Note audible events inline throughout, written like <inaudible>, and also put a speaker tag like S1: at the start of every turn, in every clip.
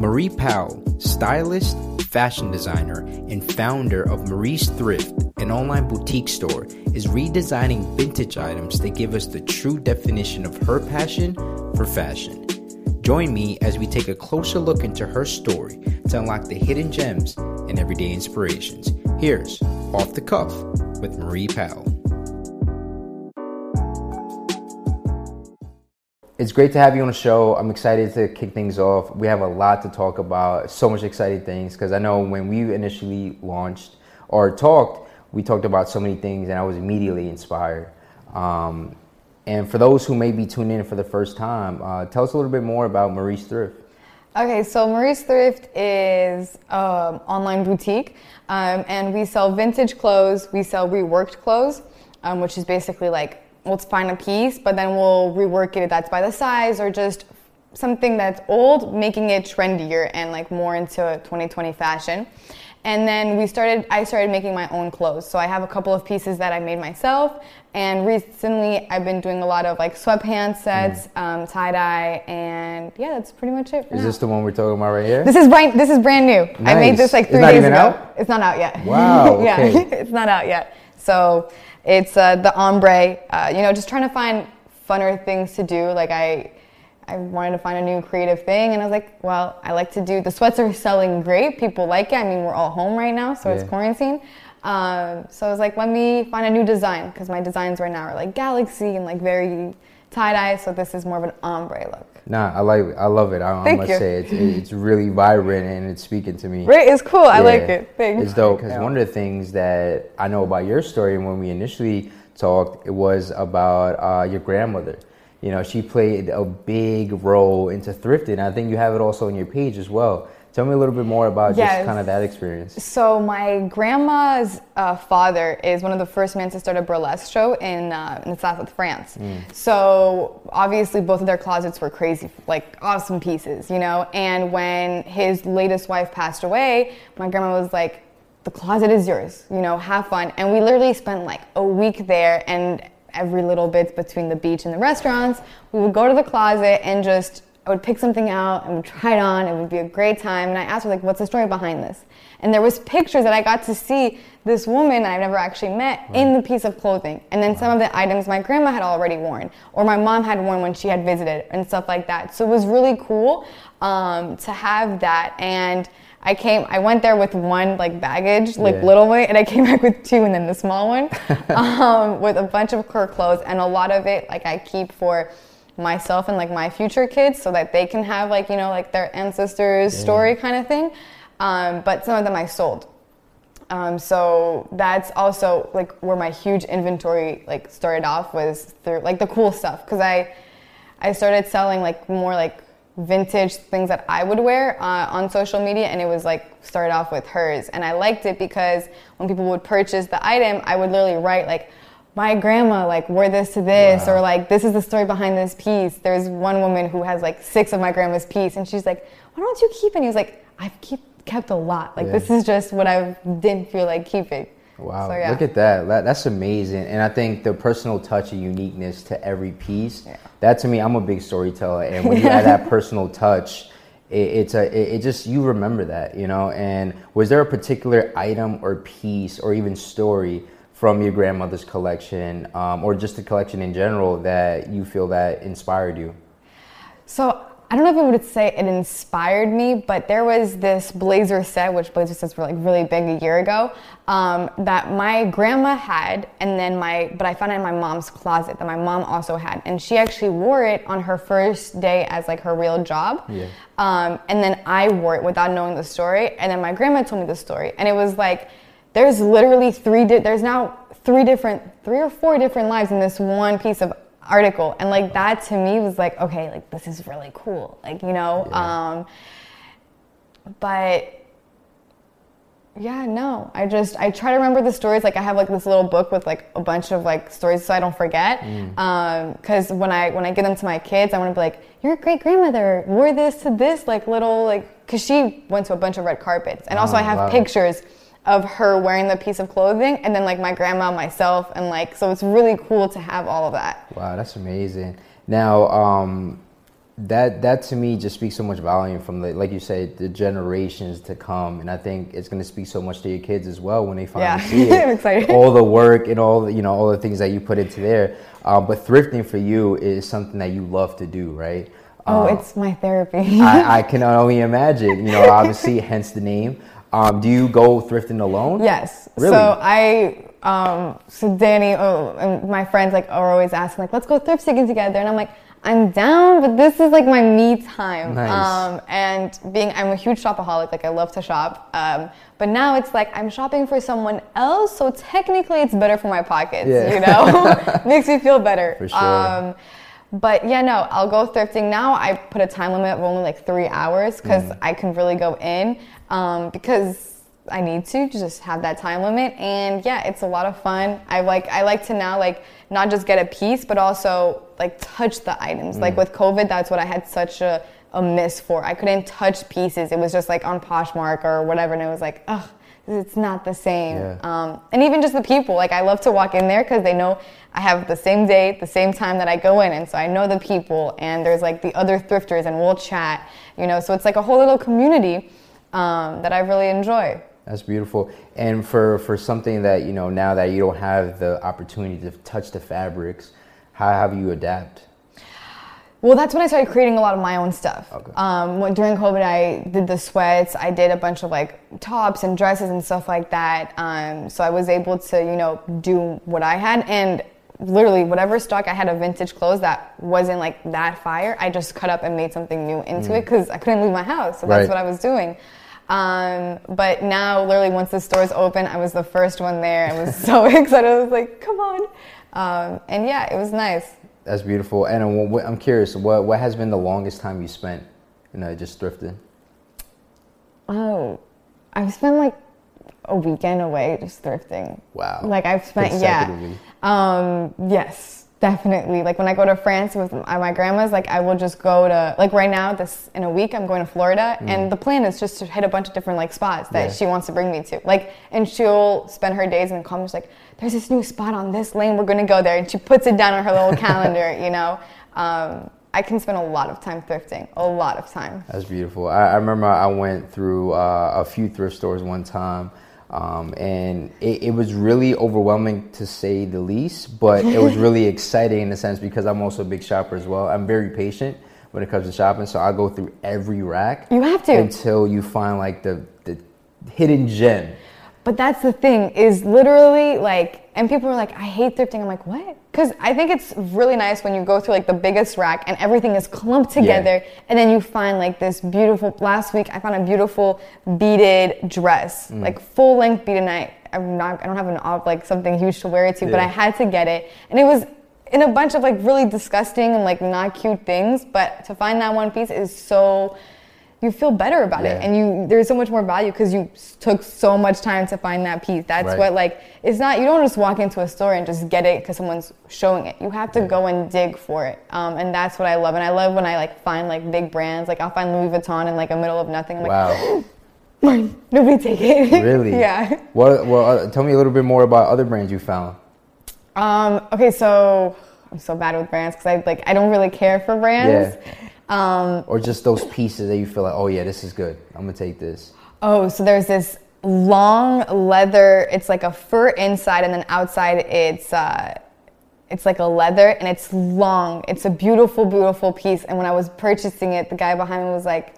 S1: Marie Powell, stylist, fashion designer, and founder of Marie's Thrift, an online boutique store, is redesigning vintage items that give us the true definition of her passion for fashion. Join me as we take a closer look into her story to unlock the hidden gems and everyday inspirations. Here's Off the Cuff with Marie Powell. It's great to have you on the show. I'm excited to kick things off. We have a lot to talk about, so much exciting things because I know when we initially launched or talked, we talked about so many things and I was immediately inspired. Um, and for those who may be tuning in for the first time, uh, tell us a little bit more about Marie's Thrift.
S2: Okay, so Marie's Thrift is an online boutique, um, and we sell vintage clothes. We sell reworked clothes, um, which is basically like let's find a piece, but then we'll rework it if that's by the size or just something that's old, making it trendier and like more into 2020 fashion. And then we started, I started making my own clothes. So I have a couple of pieces that I made myself. And recently I've been doing a lot of like sweatpants sets, mm. um, tie dye, and yeah, that's pretty much it.
S1: Is
S2: now.
S1: this the one we're talking about right here?
S2: This is brand, this is brand new. Nice. I made this like three days ago. Out? It's not out yet.
S1: Wow. <laughs>
S2: yeah, <laughs> it's not out yet. So it's uh, the ombre. Uh, you know, just trying to find funner things to do. Like I, I wanted to find a new creative thing, and I was like, well, I like to do. The sweats are selling great. People like it. I mean, we're all home right now, so yeah. it's quarantine. Um, so I was like, let me find a new design because my designs right now are like galaxy and like very tie dye. So this is more of an ombre look.
S1: Nah, I like. I love it. I, I must you. say it's it's really vibrant and it's speaking to me.
S2: Right, it's cool. Yeah, I like it. Thanks.
S1: It's dope because yeah. one of the things that I know about your story and when we initially talked, it was about uh, your grandmother. You know, she played a big role into thrifting. I think you have it also on your page as well. Tell me a little bit more about yes. just kind of that experience.
S2: So my grandma's uh, father is one of the first men to start a burlesque show in uh, in the south of France. Mm. So obviously both of their closets were crazy, like awesome pieces, you know. And when his latest wife passed away, my grandma was like, "The closet is yours, you know. Have fun." And we literally spent like a week there, and every little bit between the beach and the restaurants, we would go to the closet and just I would pick something out and would try it on. It would be a great time. And I asked her, like, what's the story behind this? And there was pictures that I got to see this woman I've never actually met right. in the piece of clothing. And then some of the items my grandma had already worn or my mom had worn when she had visited and stuff like that. So it was really cool um, to have that. And I came, I went there with one like baggage, like yeah. little weight, and I came <laughs> back with two and then the small one <laughs> um, with a bunch of her clothes. And a lot of it, like I keep for myself and like my future kids so that they can have like you know like their ancestors yeah. story kind of thing. Um, but some of them i sold. Um, so that's also like where my huge inventory like started off was through like the cool stuff. Because i i started selling like more like vintage things that i would wear uh, on social media and it was like started off with hers. And i liked it because when people would purchase the item i would literally write like my grandma like wore this to this wow. or like this is the story behind this piece there's one woman who has like six of my grandma's piece and she's like why don't you keep it and he was like i've keep, kept a lot like yeah. this is just what i didn't feel like keeping
S1: Wow, so, yeah. look at that. that. That's amazing. And I think the personal touch and uniqueness to every piece, yeah. that to me, I'm a big storyteller. And when you add that <laughs> personal touch, it, it's a, it, it, just, you remember that, you know? And was there a particular item or piece or even story from your grandmother's collection um, or just the collection in general that you feel that inspired you?
S2: So I don't know if I would say it inspired me, but there was this blazer set, which blazer sets were like really big a year ago, um, that my grandma had, and then my, but I found it in my mom's closet that my mom also had, and she actually wore it on her first day as like her real job. Yeah. Um, and then I wore it without knowing the story, and then my grandma told me the story, and it was like there's literally three di- there's now three different three or four different lives in this one piece of article and like that to me was like okay like this is really cool like you know yeah. um but yeah no i just i try to remember the stories like i have like this little book with like a bunch of like stories so i don't forget mm. um because when i when i give them to my kids i want to be like your great grandmother wore this to this like little like because she went to a bunch of red carpets and also oh, i have wow. pictures of her wearing the piece of clothing and then like my grandma myself and like so it's really cool to have all of that
S1: wow that's amazing now um that that to me just speaks so much volume from the like you said the generations to come and i think it's going to speak so much to your kids as well when they finally
S2: Yeah. <laughs>
S1: see it
S2: I'm excited.
S1: all the work and all the, you know all the things that you put into there um, but thrifting for you is something that you love to do right
S2: Oh,
S1: Um,
S2: it's my therapy.
S1: I, I <laughs> can only imagine you know obviously hence the name um, do you go thrifting alone
S2: Yes.
S1: Really?
S2: So I, um, so Danny oh, and my friends like are always asking like, let's go thrift together, and I'm like, I'm down, but this is like my me time.
S1: Nice.
S2: Um, and being, I'm a huge shopaholic. Like I love to shop. Um, but now it's like I'm shopping for someone else, so technically it's better for my pockets.
S1: Yeah.
S2: You know, <laughs> makes me feel better.
S1: For sure.
S2: Um, but yeah, no, I'll go thrifting now. I put a time limit of only like three hours because
S1: Mm.
S2: I can really go in um, because I need to just have that time limit. And yeah, it's a lot of fun. I like I like to now like not just get a piece, but also like touch the items.
S1: Mm.
S2: Like with COVID, that's what I had such a a miss for. I couldn't touch pieces. It was just like on Poshmark or whatever, and it was like, ugh, it's not the same.
S1: Yeah.
S2: Um, and even just the people, like I love to walk in there because they know I have the same date, the same time that I go in, and so I know the people. And there's like the other thrifters, and we'll chat. You know, so it's like a whole little community um, that I really enjoy.
S1: That's beautiful. And for for something that you know now that you don't have the opportunity to touch the fabrics, how have you adapted?
S2: Well, that's when I started creating a lot of my own stuff.
S1: Okay.
S2: Um, when, during COVID, I did the sweats. I did a bunch of like tops and dresses and stuff like that. Um, so I was able to, you know, do what I had and literally whatever stock I had of vintage clothes that wasn't like that fire, I just cut up and made something new into it because I couldn't leave my house. So that's what I was doing. Um, but now, literally, once the stores open, I was the first one there. I was <laughs> so <laughs> excited. I was like, come on. Um, and yeah, it was nice.
S1: That's beautiful. And I'm, I'm curious, what what has been the longest time you spent, you know, just thrifting?
S2: Oh, I've spent like a weekend away just thrifting.
S1: Wow.
S2: Like I've spent, yeah. Um, yes, definitely. Like when I go to France with my grandma's, like I will just go to, like right now, this in a week, I'm going to Florida, and the plan is just to hit a bunch of different like spots that
S1: Mm. Yeah.
S2: she wants to bring me to. Like, and she'll spend her days and come, she's like, "There's this new spot on this lane, we're gonna go there," and she puts it down on her little calendar. <laughs> You know, um, I can spend a lot of time thrifting, a lot of time.
S1: That's beautiful. I, I remember I went through uh, a few thrift stores one time, um, and it, it was really overwhelming to say the least, but it was really <laughs> exciting in a sense because I'm also a big shopper as well. I'm very patient when it comes to shopping, so I go through every rack.
S2: You have to.
S1: until you find like the the hidden gem.
S2: But that's the thing is literally like, and people are like, I hate thrifting. I'm like, what? Because I think it's really nice when you go through like the biggest rack and everything is clumped together, and then you find like this beautiful. Last week I found a beautiful beaded dress,
S1: Mm.
S2: like full length beaded. And I, I'm not, I don't have an op like something huge to wear it to, but I had to get it, and it was in a bunch of like really disgusting and like not cute things. But to find that one piece is so you feel better about it. And you there's so much more value because you took so much time to find that piece. That's
S1: Right.
S2: what like it's not you don't just walk into a store and just get it because someone's showing it. You have to go and dig for it. Um, and that's what i love. And i love when i like find like big brands. Like i'll find louis vuitton in like a middle of nothing. I'm like
S1: Wow, <gasps>
S2: nobody take it. <laughs>
S1: Really?
S2: yeah.
S1: What? Well, uh, tell me a little bit more about other brands you found.
S2: um, okay so i'm so bad with brands because i like i don't really care for brands um,
S1: Or just those pieces that you feel like, oh yeah, this is good. I'm gonna take this.
S2: Oh, so there's this long leather. It's like a fur inside, and then outside it's uh, it's like a leather, and it's long. It's a beautiful, beautiful piece. And when I was purchasing it, the guy behind me was like,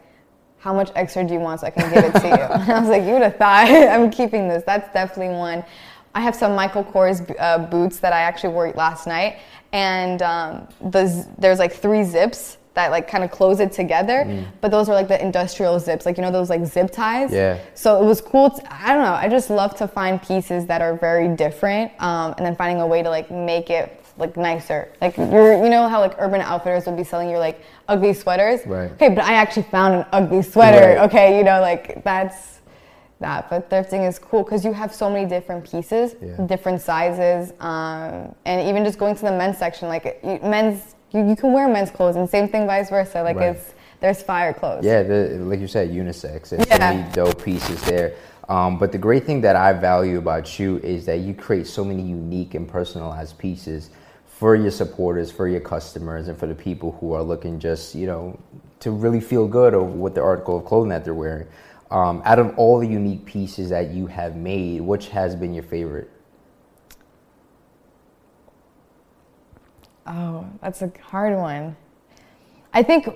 S2: "How much extra do you want so I can give it to you?" <laughs> and I was like, "You would have thought <laughs> I'm keeping this. That's definitely one." I have some Michael Kors uh, boots that I actually wore last night, and um, the there's like three zips that like kind of close it together, but those are like the industrial zips, like you know those like zip ties.
S1: Yeah.
S2: So it was cool. To, I don't know. I just love to find pieces that are very different, um, and then finding a way to like make it like nicer. Like you're, you know how like Urban Outfitters would be selling your like ugly sweaters.
S1: Right.
S2: Okay, but I actually found an ugly sweater.
S1: Right.
S2: Okay, you know like that's that. But thrifting is cool because you have so many different pieces,
S1: Yeah.
S2: different sizes, um, and even just going to the men's section, like men's, you, you can wear men's clothes, and same thing vice versa. Like
S1: Right.
S2: it's there's fire clothes.
S1: Yeah, the, like you said, unisex. There's so
S2: Yeah.
S1: many dope pieces there. Um, but the great thing that I value about you is that you create so many unique and personalized pieces for your supporters, for your customers, and for the people who are looking just, you know, to really feel good over what the article of clothing that they're wearing. Um, out of all the unique pieces that you have made, which has been your favorite?
S2: Oh, that's a hard one. I think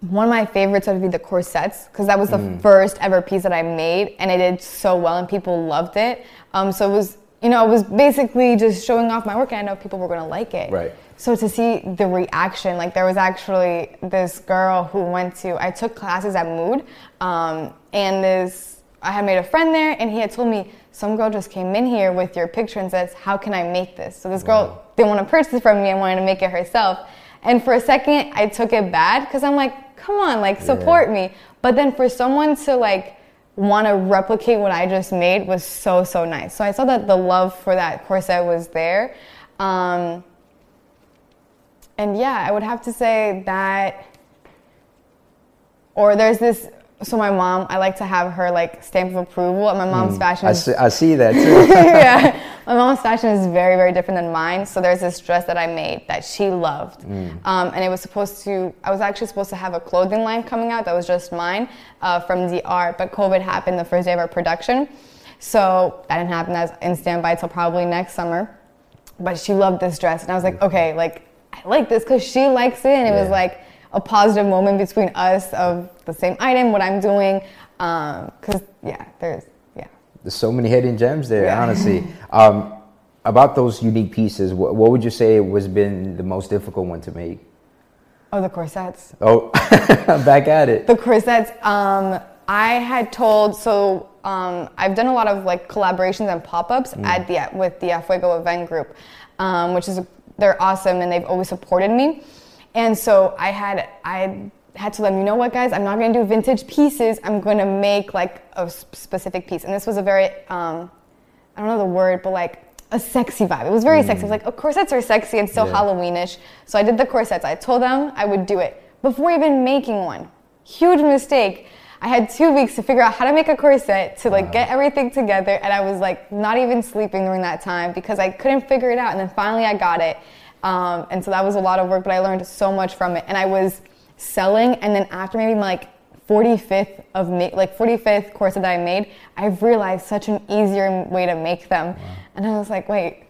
S2: one of my favorites would be the corsets because that was the mm. first ever piece that I made, and it did so well, and people loved it. Um, so it was, you know, it was basically just showing off my work, and I know people were going to like it.
S1: Right.
S2: So to see the reaction, like there was actually this girl who went to, I took classes at Mood, um, and this, I had made a friend there, and he had told me, some girl just came in here with your picture and says, how can I make this? So this girl wow. didn't want to purchase it from me and wanted to make it herself. And for a second, I took it bad because I'm like, come on, like support yeah. me. But then for someone to like want to replicate what I just made was so, so nice. So I saw that the love for that corset was there. Um, and yeah, I would have to say that, or there's this so my mom, I like to have her like stamp of approval. And my mom's mm, fashion.
S1: I see, I see that too. <laughs>
S2: yeah, my mom's fashion is very, very different than mine. So there's this dress that I made that she loved, mm. um, and it was supposed to. I was actually supposed to have a clothing line coming out that was just mine uh, from DR, but COVID happened the first day of our production, so that didn't happen. That's in standby till probably next summer. But she loved this dress, and I was like, okay, like I like this because she likes it, and it yeah. was like a positive moment between us of the same item, what I'm doing. Because, um, yeah, there's, yeah.
S1: There's so many hidden gems there, yeah. honestly. <laughs> Um, about those unique pieces, what, what would you say was been the most difficult one to make?
S2: Oh, the corsets.
S1: Oh, <laughs> back at it.
S2: The corsets. Um, I had told so um, I've done a lot of like collaborations and pop-ups mm. at the with the Fuego event group, um, which is they're awesome and they've always supported me. And so I had I had to let them, you know what, guys, I'm not going to do vintage pieces. I'm going to make like a specific piece. And this was a very, um, I don't know the word, but like a sexy vibe. It was very mm. sexy. It was like, oh, corsets are sexy and so yeah. Halloweenish. So I did the corsets. I told them I would do it before even making one. Huge mistake. I had two weeks to figure out how to make a corset to like wow. get everything together, and I was like not even sleeping during that time because I couldn't figure it out. And then finally, I got it. Um, and so that was a lot of work, but I learned so much from it. And I was selling, and then after maybe like 45th of ma- like 45th course that I made, I realized such an easier way to make them. Wow. And I was like, wait,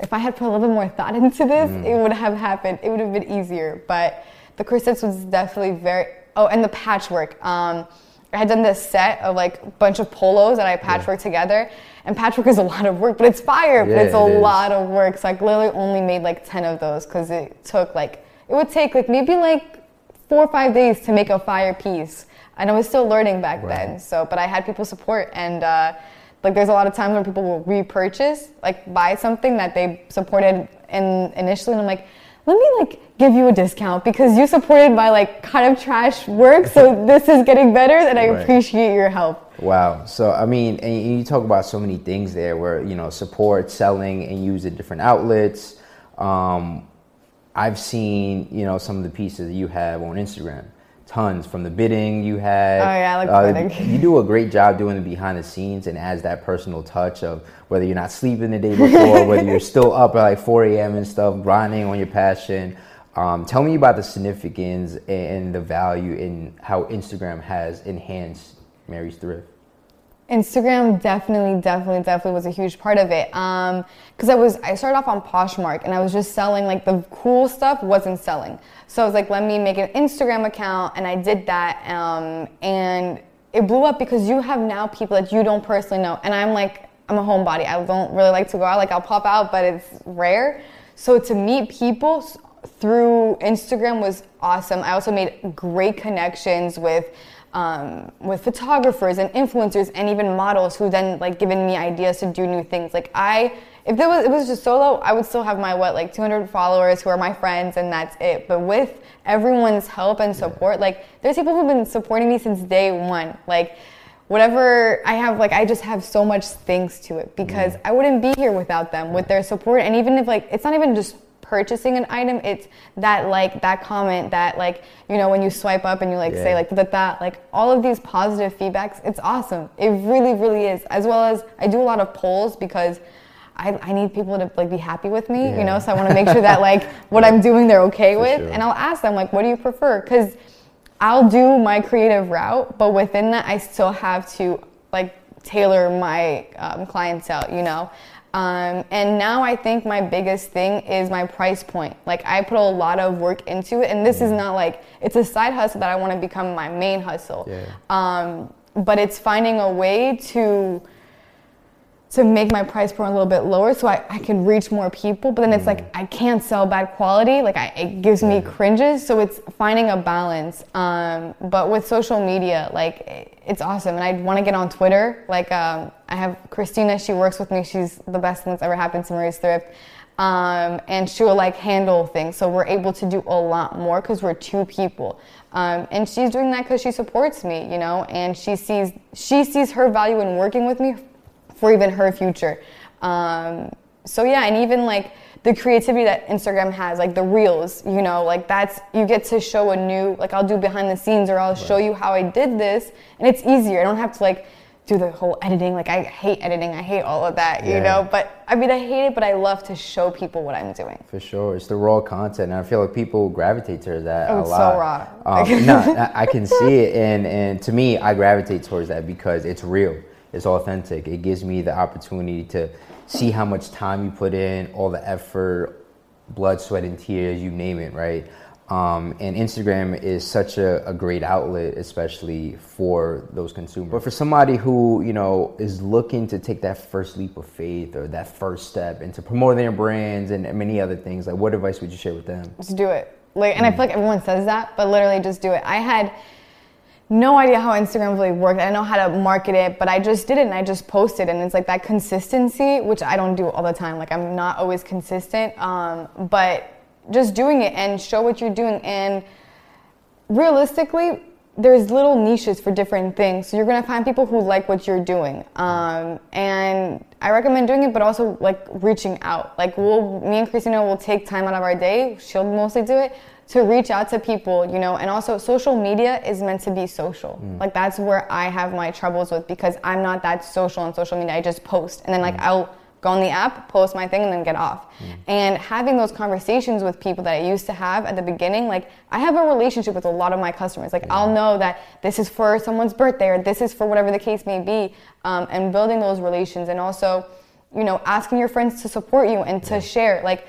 S2: if I had put a little bit more thought into this, mm. it would have happened. It would have been easier. But the corsets was definitely very. Oh, and the patchwork. Um, I had done this set of like a bunch of polos that I patchworked yeah. together. And patchwork is a lot of work, but it's fire, yeah, but it's a it lot of work. So I literally only made like 10 of those because it took like, it would take like maybe like four or five days to make a fire piece. And I was still learning back then. So, but I had people support and, uh, like there's a lot of times when people will repurchase, like buy something that they supported in initially, and I'm like, let me like give you a discount because you supported my like kind of trash work, so <laughs> this is getting better, and I right. appreciate your help.
S1: Wow. So I mean, and you talk about so many things there, where you know support, selling, and use at different outlets. Um, I've seen you know some of the pieces you have on Instagram tons from the bidding you had.
S2: Oh yeah, I like uh, bidding. <laughs>
S1: You do a great job doing the behind the scenes and adds that personal touch of whether you're not sleeping the day before, whether you're <laughs> still up at like 4 a.m. and stuff, grinding on your passion. Um, tell me about the significance and the value in how Instagram has enhanced Mary's Thrift.
S2: Instagram definitely, definitely, definitely was a huge part of it. Um, cause I was, I started off on Poshmark and I was just selling like the cool stuff wasn't selling. So I was like, let me make an Instagram account and I did that. Um, and it blew up because you have now people that you don't personally know. And I'm like, I'm a homebody. I don't really like to go out. Like I'll pop out, but it's rare. So to meet people through Instagram was awesome. I also made great connections with um, with photographers and influencers and even models who then like given me ideas to do new things. Like I, if there was it was just solo, I would still have my what like 200 followers who are my friends and that's it. But with everyone's help and support, like there's people who've been supporting me since day one. Like whatever I have, like I just have so much thanks to it because. I wouldn't be here without them, with their support. And even if like it's not even just purchasing an item, it's that like that comment that like you know when you swipe up and you like yeah. say like that that like all of these positive feedbacks. It's awesome. It really really is. As well as I do a lot of polls because. I, I need people to like be happy with me, yeah. you know. So I want to make sure that like <laughs> what I'm doing they're okay For with, sure. and I'll ask them like, what do you prefer? Because I'll do my creative route, but within that, I still have to like tailor my um, clientele, you know. Um, and now I think my biggest thing is my price point. Like I put a lot of work into it, and this is mm. not like it's a side hustle that I want to become my main hustle. Yeah. Um, but it's finding a way to to make my price point a little bit lower so I, I can reach more people. But then it's like mm. I can't sell bad quality. Like I, it gives me cringes. So it's finding a balance. Um, but with social media, like it's awesome. And I want to get on Twitter. Like um, I have Christina. She works with me. She's the best thing that's ever happened to Marie's Thrift. Um, and she'll like handle things. So we're able to do a lot more because we're two people. Um, and she's doing that because she supports me, you know, and she sees she sees her value in working with me for even her future. Um, so yeah, and even like the creativity that Instagram has, like the reels, you know, like that's you get to show a new like I'll do behind the scenes or I'll right. show you how I did this, and it's easier. I don't have to like do the whole editing. Like I hate editing. I hate all of that, yeah. you know. But I mean, I hate it, but I love to show people what I'm doing.
S1: For sure, it's the raw content, and I feel like people gravitate towards that
S2: oh,
S1: a
S2: it's
S1: lot.
S2: so raw.
S1: Um, <laughs> no, I can see it, and and to me, I gravitate towards that because it's real it's authentic. It gives me the opportunity to see how much time you put in, all the effort, blood, sweat, and tears, you name it, right? Um, and Instagram is such a, a, great outlet, especially for those consumers. But for somebody who you know is looking to take that first leap of faith or that first step into promoting their brands and many other things, like what advice would you share with them?
S2: Just do it. Like, and mm. I feel like everyone says that, but literally just do it. I had no idea how Instagram really worked. I know how to market it, but I just did it and I just posted. And it's like that consistency, which I don't do all the time. Like I'm not always consistent, um, but just doing it and show what you're doing. And realistically, there's little niches for different things. So you're gonna find people who like what you're doing. Um, and I recommend doing it, but also like reaching out. Like we'll, me and Christina will take time out of our day. She'll mostly do it to reach out to people, you know, and also social media is meant to be social. Mm. Like that's where I have my troubles with because I'm not that social on social media. I just post and then like mm. I'll go on the app, post my thing, and then get off. Mm. And having those conversations with people that I used to have at the beginning, like I have a relationship with a lot of my customers. Like yeah. I'll know that this is for someone's birthday or this is for whatever the case may be, um, and building those relations, and also, you know, asking your friends to support you and to yeah. share. Like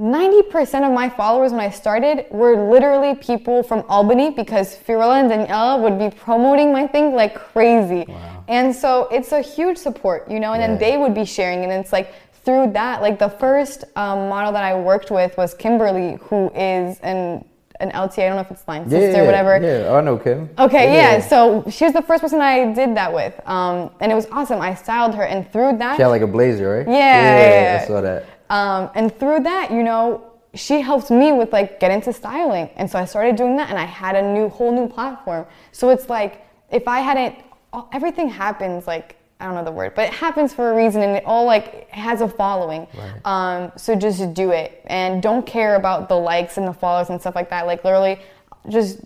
S2: 90% of my followers when I started were literally people from Albany because Fiorella and Daniela would be promoting my thing like crazy. Wow. And so it's a huge support, you know, and yeah. then they would be sharing. And it's like through that, like the first um, model that I worked with was Kimberly, who is an an LTA. I don't know if it's line sister
S1: yeah,
S2: or whatever.
S1: Yeah, I know Kim.
S2: Okay, yeah. yeah. So she was the first person I did that with, um, and it was awesome. I styled her, and through that,
S1: she had like a blazer, right?
S2: Yeah, yeah, yeah.
S1: I saw that.
S2: Um, and through that, you know, she helped me with like get into styling. And so I started doing that and I had a new whole new platform. So it's like if I hadn't everything happens like I don't know the word, but it happens for a reason and it all like has a following. Right. Um, so just do it and don't care about the likes and the followers and stuff like that. Like literally just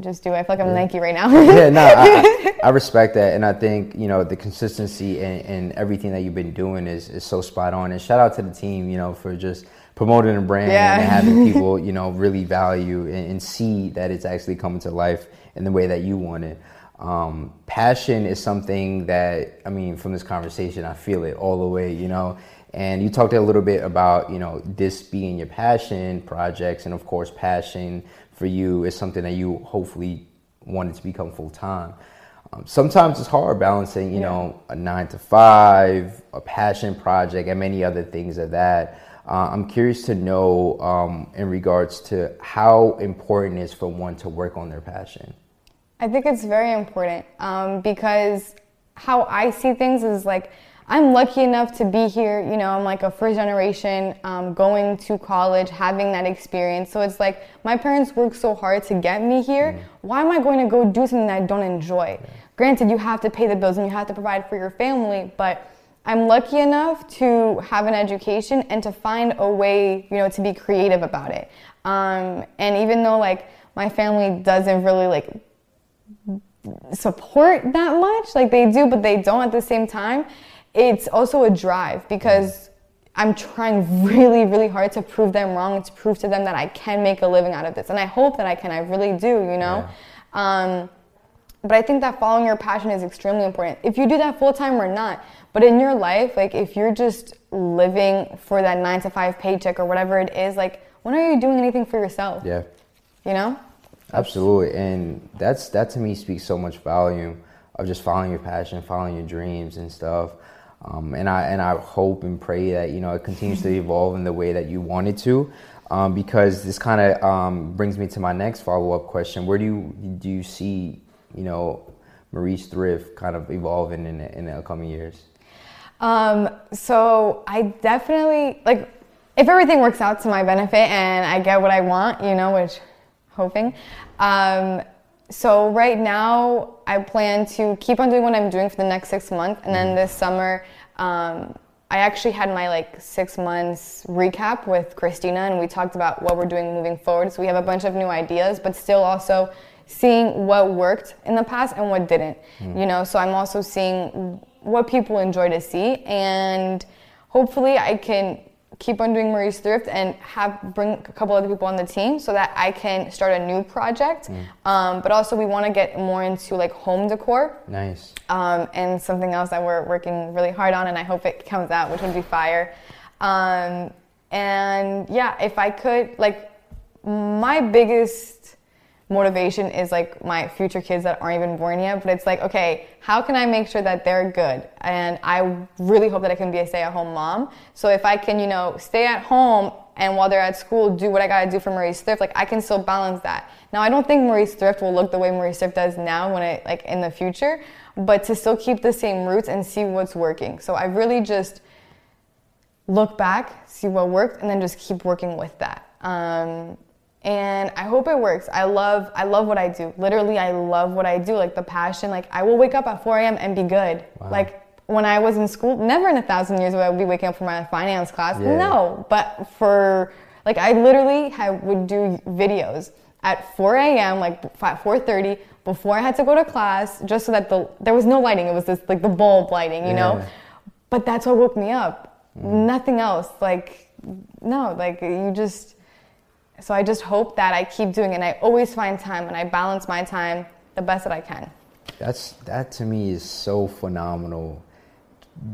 S2: just do it. I feel like I'm yeah. Nike right now. <laughs>
S1: yeah, no, I, <laughs> I, respect that, and I think you know the consistency and, and, everything that you've been doing is, is so spot on. And shout out to the team, you know, for just promoting a brand yeah. and having <laughs> people, you know, really value and, and, see that it's actually coming to life in the way that you want it. Um, passion is something that I mean, from this conversation, I feel it all the way, you know. And you talked a little bit about, you know, this being your passion projects, and of course, passion for you is something that you hopefully wanted to become full time. Um, sometimes it's hard balancing, you yeah. know, a nine to five, a passion project, and many other things of that. Uh, I'm curious to know um, in regards to how important it is for one to work on their passion.
S2: I think it's very important um, because how I see things is like I'm lucky enough to be here. You know, I'm like a first generation um, going to college, having that experience. So it's like my parents worked so hard to get me here. Mm. Why am I going to go do something that I don't enjoy? Yeah. Granted, you have to pay the bills and you have to provide for your family, but I'm lucky enough to have an education and to find a way, you know, to be creative about it. Um, and even though like my family doesn't really like support that much, like they do, but they don't at the same time it's also a drive because I'm trying really, really hard to prove them wrong, to prove to them that I can make a living out of this. And I hope that I can. I really do, you know? Yeah. Um, but I think that following your passion is extremely important. If you do that full time or not, but in your life, like if you're just living for that nine to five paycheck or whatever it is, like when are you doing anything for yourself?
S1: Yeah.
S2: You know?
S1: Absolutely. And that's that to me speaks so much volume of just following your passion, following your dreams and stuff. Um, and I and I hope and pray that you know it continues to evolve in the way that you want it to, um, because this kind of um, brings me to my next follow up question: Where do you do you see you know Marie's Thrift kind of evolving in the, in the coming years?
S2: Um, so I definitely like if everything works out to my benefit and I get what I want, you know, which hoping. Um, so right now I plan to keep on doing what I'm doing for the next six months, and then mm-hmm. this summer. Um, I actually had my like six months recap with Christina, and we talked about what we're doing moving forward. So we have a bunch of new ideas, but still also seeing what worked in the past and what didn't. Mm. You know, so I'm also seeing what people enjoy to see, and hopefully I can keep on doing Marie's Thrift and have bring a couple other people on the team so that I can start a new project. Mm. Um, but also we want to get more into like home decor.
S1: Nice.
S2: Um, and something else that we're working really hard on, and I hope it comes out, which would be fire. Um, and yeah, if I could, like, my biggest motivation is like my future kids that aren't even born yet. But it's like, okay, how can I make sure that they're good? And I really hope that I can be a stay at home mom. So if I can, you know, stay at home and while they're at school, do what I gotta do for Marie's Thrift, like I can still balance that. Now, I don't think Marie's Thrift will look the way Marie's Thrift does now when it, like in the future, but to still keep the same roots and see what's working. So I really just look back, see what worked, and then just keep working with that. Um, and I hope it works. I love I love what I do. Literally, I love what I do. Like the passion. Like I will wake up at 4 a.m. and be good. Wow. Like when I was in school, never in a thousand years would I be waking up for my finance class. Yeah. No, but for like I literally have, would do videos at 4 a.m. like 4:30 before I had to go to class, just so that the there was no lighting. It was just like the bulb lighting, you yeah. know. But that's what woke me up. Mm. Nothing else. Like no, like you just so I just hope that I keep doing it and I always find time and I balance my time the best that I can.
S1: That's that to me is so phenomenal.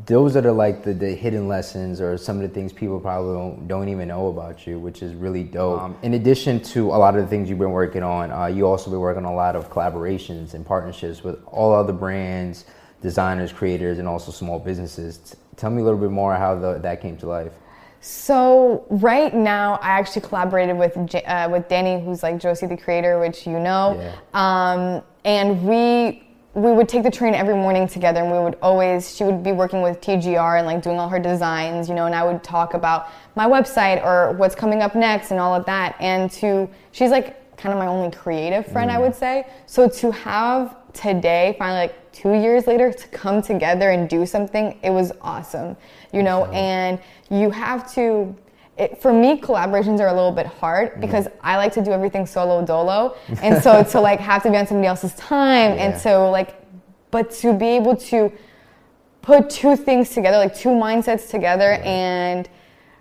S1: Those are the like the, the hidden lessons or some of the things people probably don't, don't even know about you, which is really dope. Um, in addition to a lot of the things you've been working on, uh, you also been working on a lot of collaborations and partnerships with all other brands, designers, creators, and also small businesses. T- tell me a little bit more how the, that came to life.
S2: So right now, I actually collaborated with uh, with Danny, who's like Josie the creator, which you know, yeah. um, and we we would take the train every morning together, and we would always she would be working with TGR and like doing all her designs, you know, and I would talk about my website or what's coming up next and all of that. And to she's like kind of my only creative friend, mm. I would say. So to have today, finally like two years later, to come together and do something, it was awesome you know, and you have to. It, for me, collaborations are a little bit hard mm-hmm. because I like to do everything solo dolo, and so <laughs> to like have to be on somebody else's time, yeah. and so like, but to be able to put two things together, like two mindsets together, yeah. and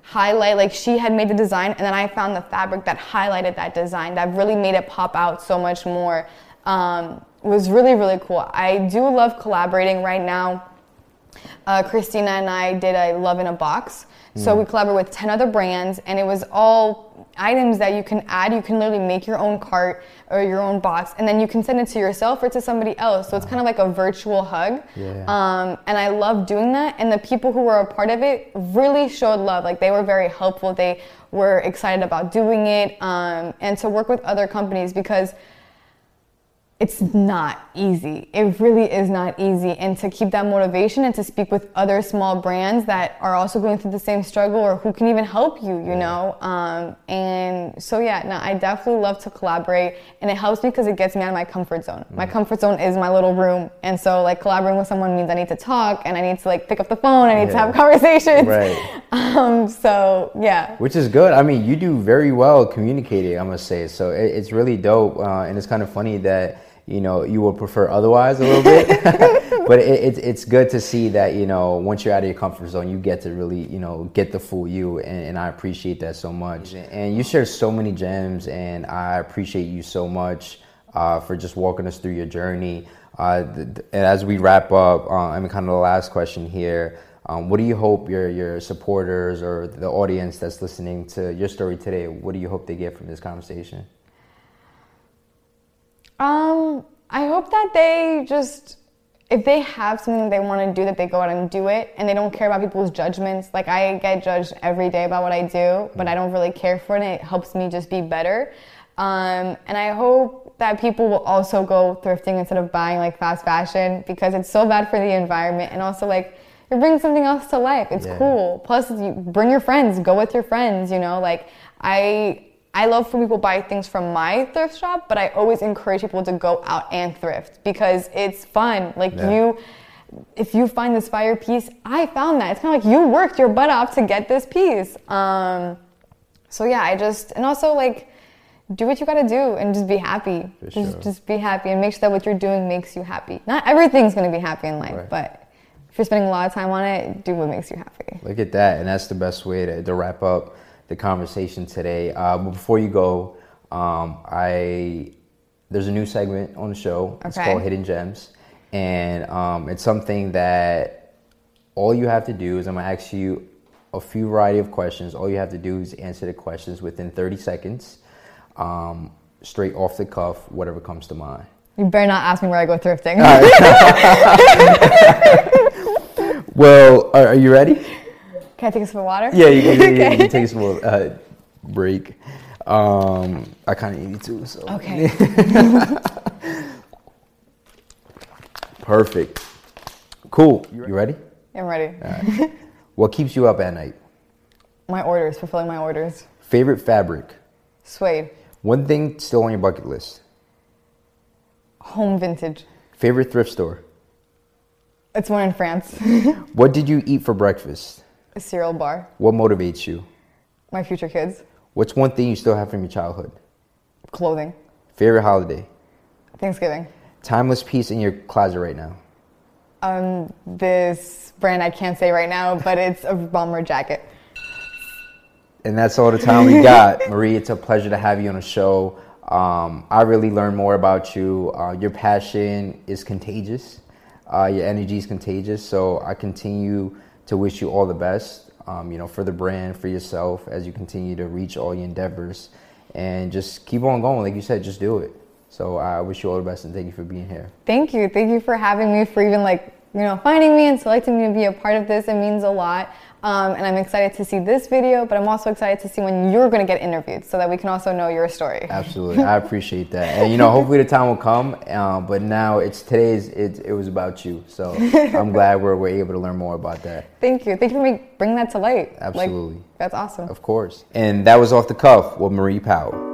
S2: highlight like she had made the design and then i found the fabric that highlighted that design that really made it pop out so much more um, was really really cool i do love collaborating right now uh, Christina and I did a Love in a Box. So we mm. collaborated with 10 other brands, and it was all items that you can add. You can literally make your own cart or your own box, and then you can send it to yourself or to somebody else. So it's kind of like a virtual hug. Yeah. Um, and I love doing that. And the people who were a part of it really showed love. Like they were very helpful. They were excited about doing it um, and to work with other companies because it's not easy. It really is not easy. And to keep that motivation and to speak with other small brands that are also going through the same struggle or who can even help you, you know? Um, and so, yeah, no, I definitely love to collaborate. And it helps me because it gets me out of my comfort zone. Mm. My comfort zone is my little room. And so, like, collaborating with someone means I need to talk and I need to, like, pick up the phone. I need yeah. to have conversations. Right. <laughs> Um, so, yeah.
S1: Which is good. I mean, you do very well communicating, I must say. So, it, it's really dope. Uh, and it's kind of funny that you know you will prefer otherwise a little bit. <laughs> but it, it, it's good to see that you know once you're out of your comfort zone, you get to really you know get the full you, and, and I appreciate that so much. And you share so many gems, and I appreciate you so much uh, for just walking us through your journey. Uh, th- th- and as we wrap up, uh, I mean, kind of the last question here. Um, what do you hope your your supporters or the audience that's listening to your story today? What do you hope they get from this conversation?
S2: Um, I hope that they just, if they have something they want to do, that they go out and do it, and they don't care about people's judgments. Like I get judged every day about what I do, but I don't really care for it. and It helps me just be better. Um, and I hope that people will also go thrifting instead of buying like fast fashion because it's so bad for the environment and also like you're bringing something else to life. It's
S1: Yeah.
S2: cool. Plus, you bring your friends. Go with your friends. You know, like I. I love when people buy things from my thrift shop, but I always encourage people to go out and thrift because it's fun. Like
S1: Yeah.
S2: you, if you find this fire piece, I found that. It's kind of like you worked your butt off to get this piece. Um, so yeah, I just and also like do what you gotta do and just be happy.
S1: For
S2: just
S1: sure.
S2: just be happy and make sure that what you're doing makes you happy. Not everything's gonna be happy in life,
S1: Right.
S2: but if you're spending a lot of time on it, do what makes you happy.
S1: Look at that, and that's the best way to, to wrap up the conversation today. Uh, but before you go, um, I there's a new segment on the show.
S2: Okay.
S1: It's called Hidden Gems, and um, it's something that all you have to do is I'm gonna ask you a few variety of questions. All you have to do is answer the questions within 30 seconds, um, straight off the cuff, whatever comes to mind.
S2: You better not ask me where I go thrifting. <laughs> <laughs>
S1: Well, are, are you ready?
S2: Can I take a sip of water?
S1: Yeah, you, you, you, <laughs> you can take a small uh, break. Um, I kind of need to. So.
S2: Okay. <laughs>
S1: Perfect. Cool. You ready?
S2: I'm ready.
S1: What keeps you up at night?
S2: My orders, fulfilling my orders.
S1: Favorite fabric?
S2: Suede.
S1: One thing still on your bucket list?
S2: Home vintage.
S1: Favorite thrift store?
S2: It's one in France. <laughs>
S1: What did you eat for breakfast?
S2: A cereal bar.
S1: What motivates you?
S2: My future kids.
S1: What's one thing you still have from your childhood?
S2: Clothing.
S1: Favorite holiday?
S2: Thanksgiving.
S1: Timeless piece in your closet right now?
S2: Um, this brand I can't say right now, but it's a bomber jacket.
S1: And that's all the time we got. <laughs> Marie, it's a pleasure to have you on the show. Um, I really learned more about you. Uh, your passion is contagious, uh, your energy is contagious. So I continue to wish you all the best, um, you know, for the brand, for yourself, as you continue to reach all your endeavors. And just keep on going. Like you said, just do it. So I wish you all the best and thank you for being here.
S2: Thank you. Thank you for having me, for even like, you know, finding me and selecting me to be a part of this. It means a lot. Um, and I'm excited to see this video, but I'm also excited to see when you're going to get interviewed so that we can also know your story.
S1: Absolutely, I appreciate that, and you know, hopefully the time will come. Uh, but now it's today's. It, it was about you, so <laughs> I'm glad we're, we're able to learn more about that.
S2: Thank you. Thank you for me bringing that to light. Like,
S1: Absolutely.
S2: that's awesome.
S1: Of course. And that was off the cuff with Marie Powell.